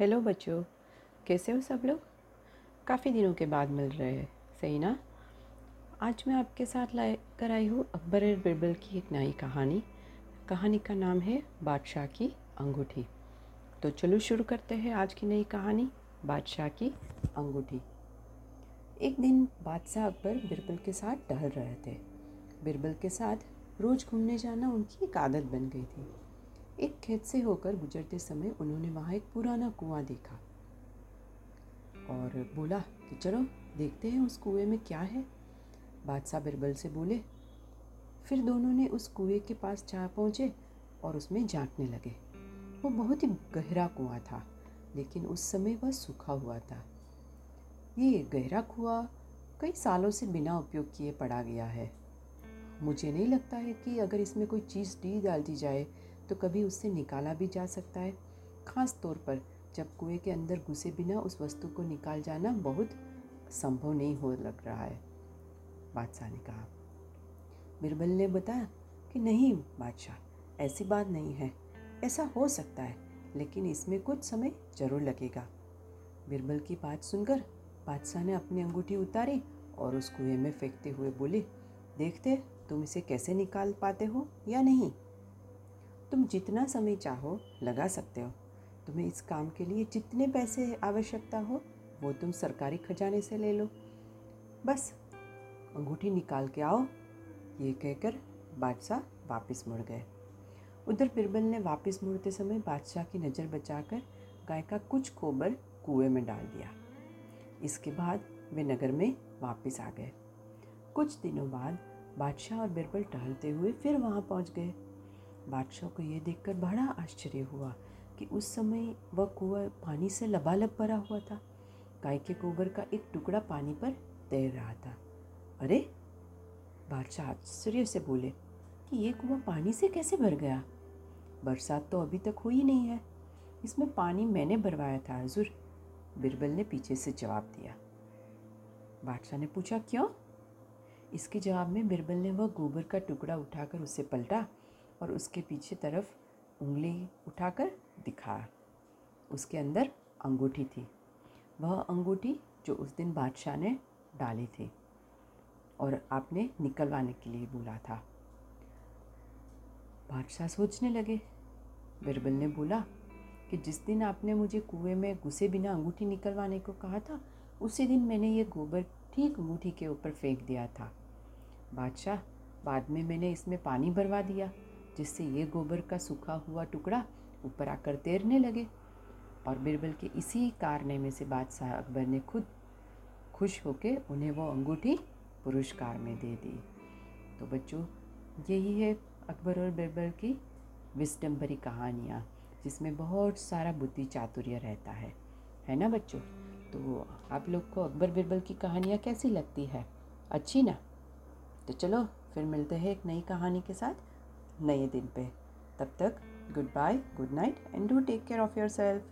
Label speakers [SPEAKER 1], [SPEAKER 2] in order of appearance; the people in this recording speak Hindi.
[SPEAKER 1] हेलो बच्चों, कैसे हो सब लोग? काफ़ी दिनों के बाद मिल रहे हैं, सही ना? आज मैं आपके साथ लाए कर आई हूँ अकबर और बिरबल की एक नई कहानी। कहानी का नाम है बादशाह की अंगूठी। तो चलो शुरू करते हैं आज की नई कहानी, बादशाह की अंगूठी। एक दिन बादशाह अकबर बिरबल के साथ टहल रहे थे। बिरबल के साथ रोज़ घूमने जाना उनकी एक आदत बन गई थी। एक खेत से होकर गुजरते समय उन्होंने वहाँ एक पुराना कुआँ देखा और बोला कि चलो, देखते हैं उस कुएँ में क्या है। बादशाह बिरबल से बोले, फिर दोनों ने उस कुएँ के पास जा पहुँचे और उसमें झांकने लगे। वो बहुत ही गहरा कुआँ था, लेकिन उस समय वह सूखा हुआ था। ये गहरा कुआँ कई सालों से बिना उपयोग किए पड़ा गया है। मुझे नहीं लगता है कि अगर इसमें कोई चीज़ डी डाल दी जाए तो कभी उससे निकाला भी जा सकता है। ख़ास तौर पर जब कुएँ के अंदर घुसे बिना उस वस्तु को निकाल जाना बहुत संभव नहीं हो लग रहा है। बादशाह ने कहा, बिरबल ने बताया कि नहीं बादशाह, ऐसी बात नहीं है। ऐसा हो सकता है, लेकिन इसमें कुछ समय ज़रूर लगेगा। बिरबल की बात सुनकर बादशाह ने अपनी अंगूठी उतारी और उस कुएँ में फेंकते हुए बोले, देखते तुम इसे कैसे निकाल पाते हो या नहीं? तुम जितना समय चाहो लगा सकते हो। तुम्हें इस काम के लिए जितने पैसे आवश्यकता हो, वो तुम सरकारी खजाने से ले लो। बस, अंगूठी निकाल के आओ। ये कहकर बादशाह वापस मुड़ गए। उधर बिरबल ने वापस मुड़ते समय बादशाह की नज़र बचाकर गाय का कुछ कोबर कुएँ में डाल दिया। इसके बाद वे नगर में वापस आ गए। कुछ दिनों बाद बादशाह और बिरबल टहलते हुए फिर वहाँ पहुँच गए। बादशाह को ये देखकर बड़ा आश्चर्य हुआ कि उस समय वह कुआँ पानी से लबालब भरा हुआ था। गाय के गोबर का एक टुकड़ा पानी पर तैर रहा था। अरे! बादशाह आश्चर्य से बोले, कि ये कुआँ पानी से कैसे भर गया? बरसात तो अभी तक हुई नहीं है। इसमें पानी मैंने भरवाया था, हजूर। बिरबल ने पीछे से जवाब दिया। बादशाह ने पूछा, क्यों? इसके जवाब में बिरबल ने वह गोबर का टुकड़ा उठाकर उसे पलटा और उसके पीछे तरफ़ उंगली उठाकर दिखा। उसके अंदर अंगूठी थी। वह अंगूठी जो उस दिन बादशाह ने डाली थी और आपने निकलवाने के लिए बोला था। बादशाह सोचने लगे। बिरबल ने बोला कि जिस दिन आपने मुझे कुएँ में घुसे बिना अंगूठी निकलवाने को कहा था, उसी दिन मैंने ये गोबर ठीक अंगूठी के ऊपर फेंक दिया था। बादशाह, बाद में मैंने इसमें पानी भरवा दिया। जिससे ये गोबर का सूखा हुआ टुकड़ा ऊपर आकर तैरने लगे। और बिरबल के इसी कारने में से बादशाह अकबर ने खुद खुश होकर उन्हें वो अंगूठी पुरस्कार में दे दी। तो बच्चों, यही है अकबर और बिरबल की विस्डम भरी कहानियाँ, जिसमें बहुत सारा बुद्धि चातुर्य रहता है। है ना बच्चों? तो आप लोग को अकबर बिरबल की कहानियाँ कैसी लगती है? अच्छी ना? तो चलो, फिर मिलते हैं एक नई कहानी के साथ। नए दिन पे। तब तक good bye good night and do take care of yourself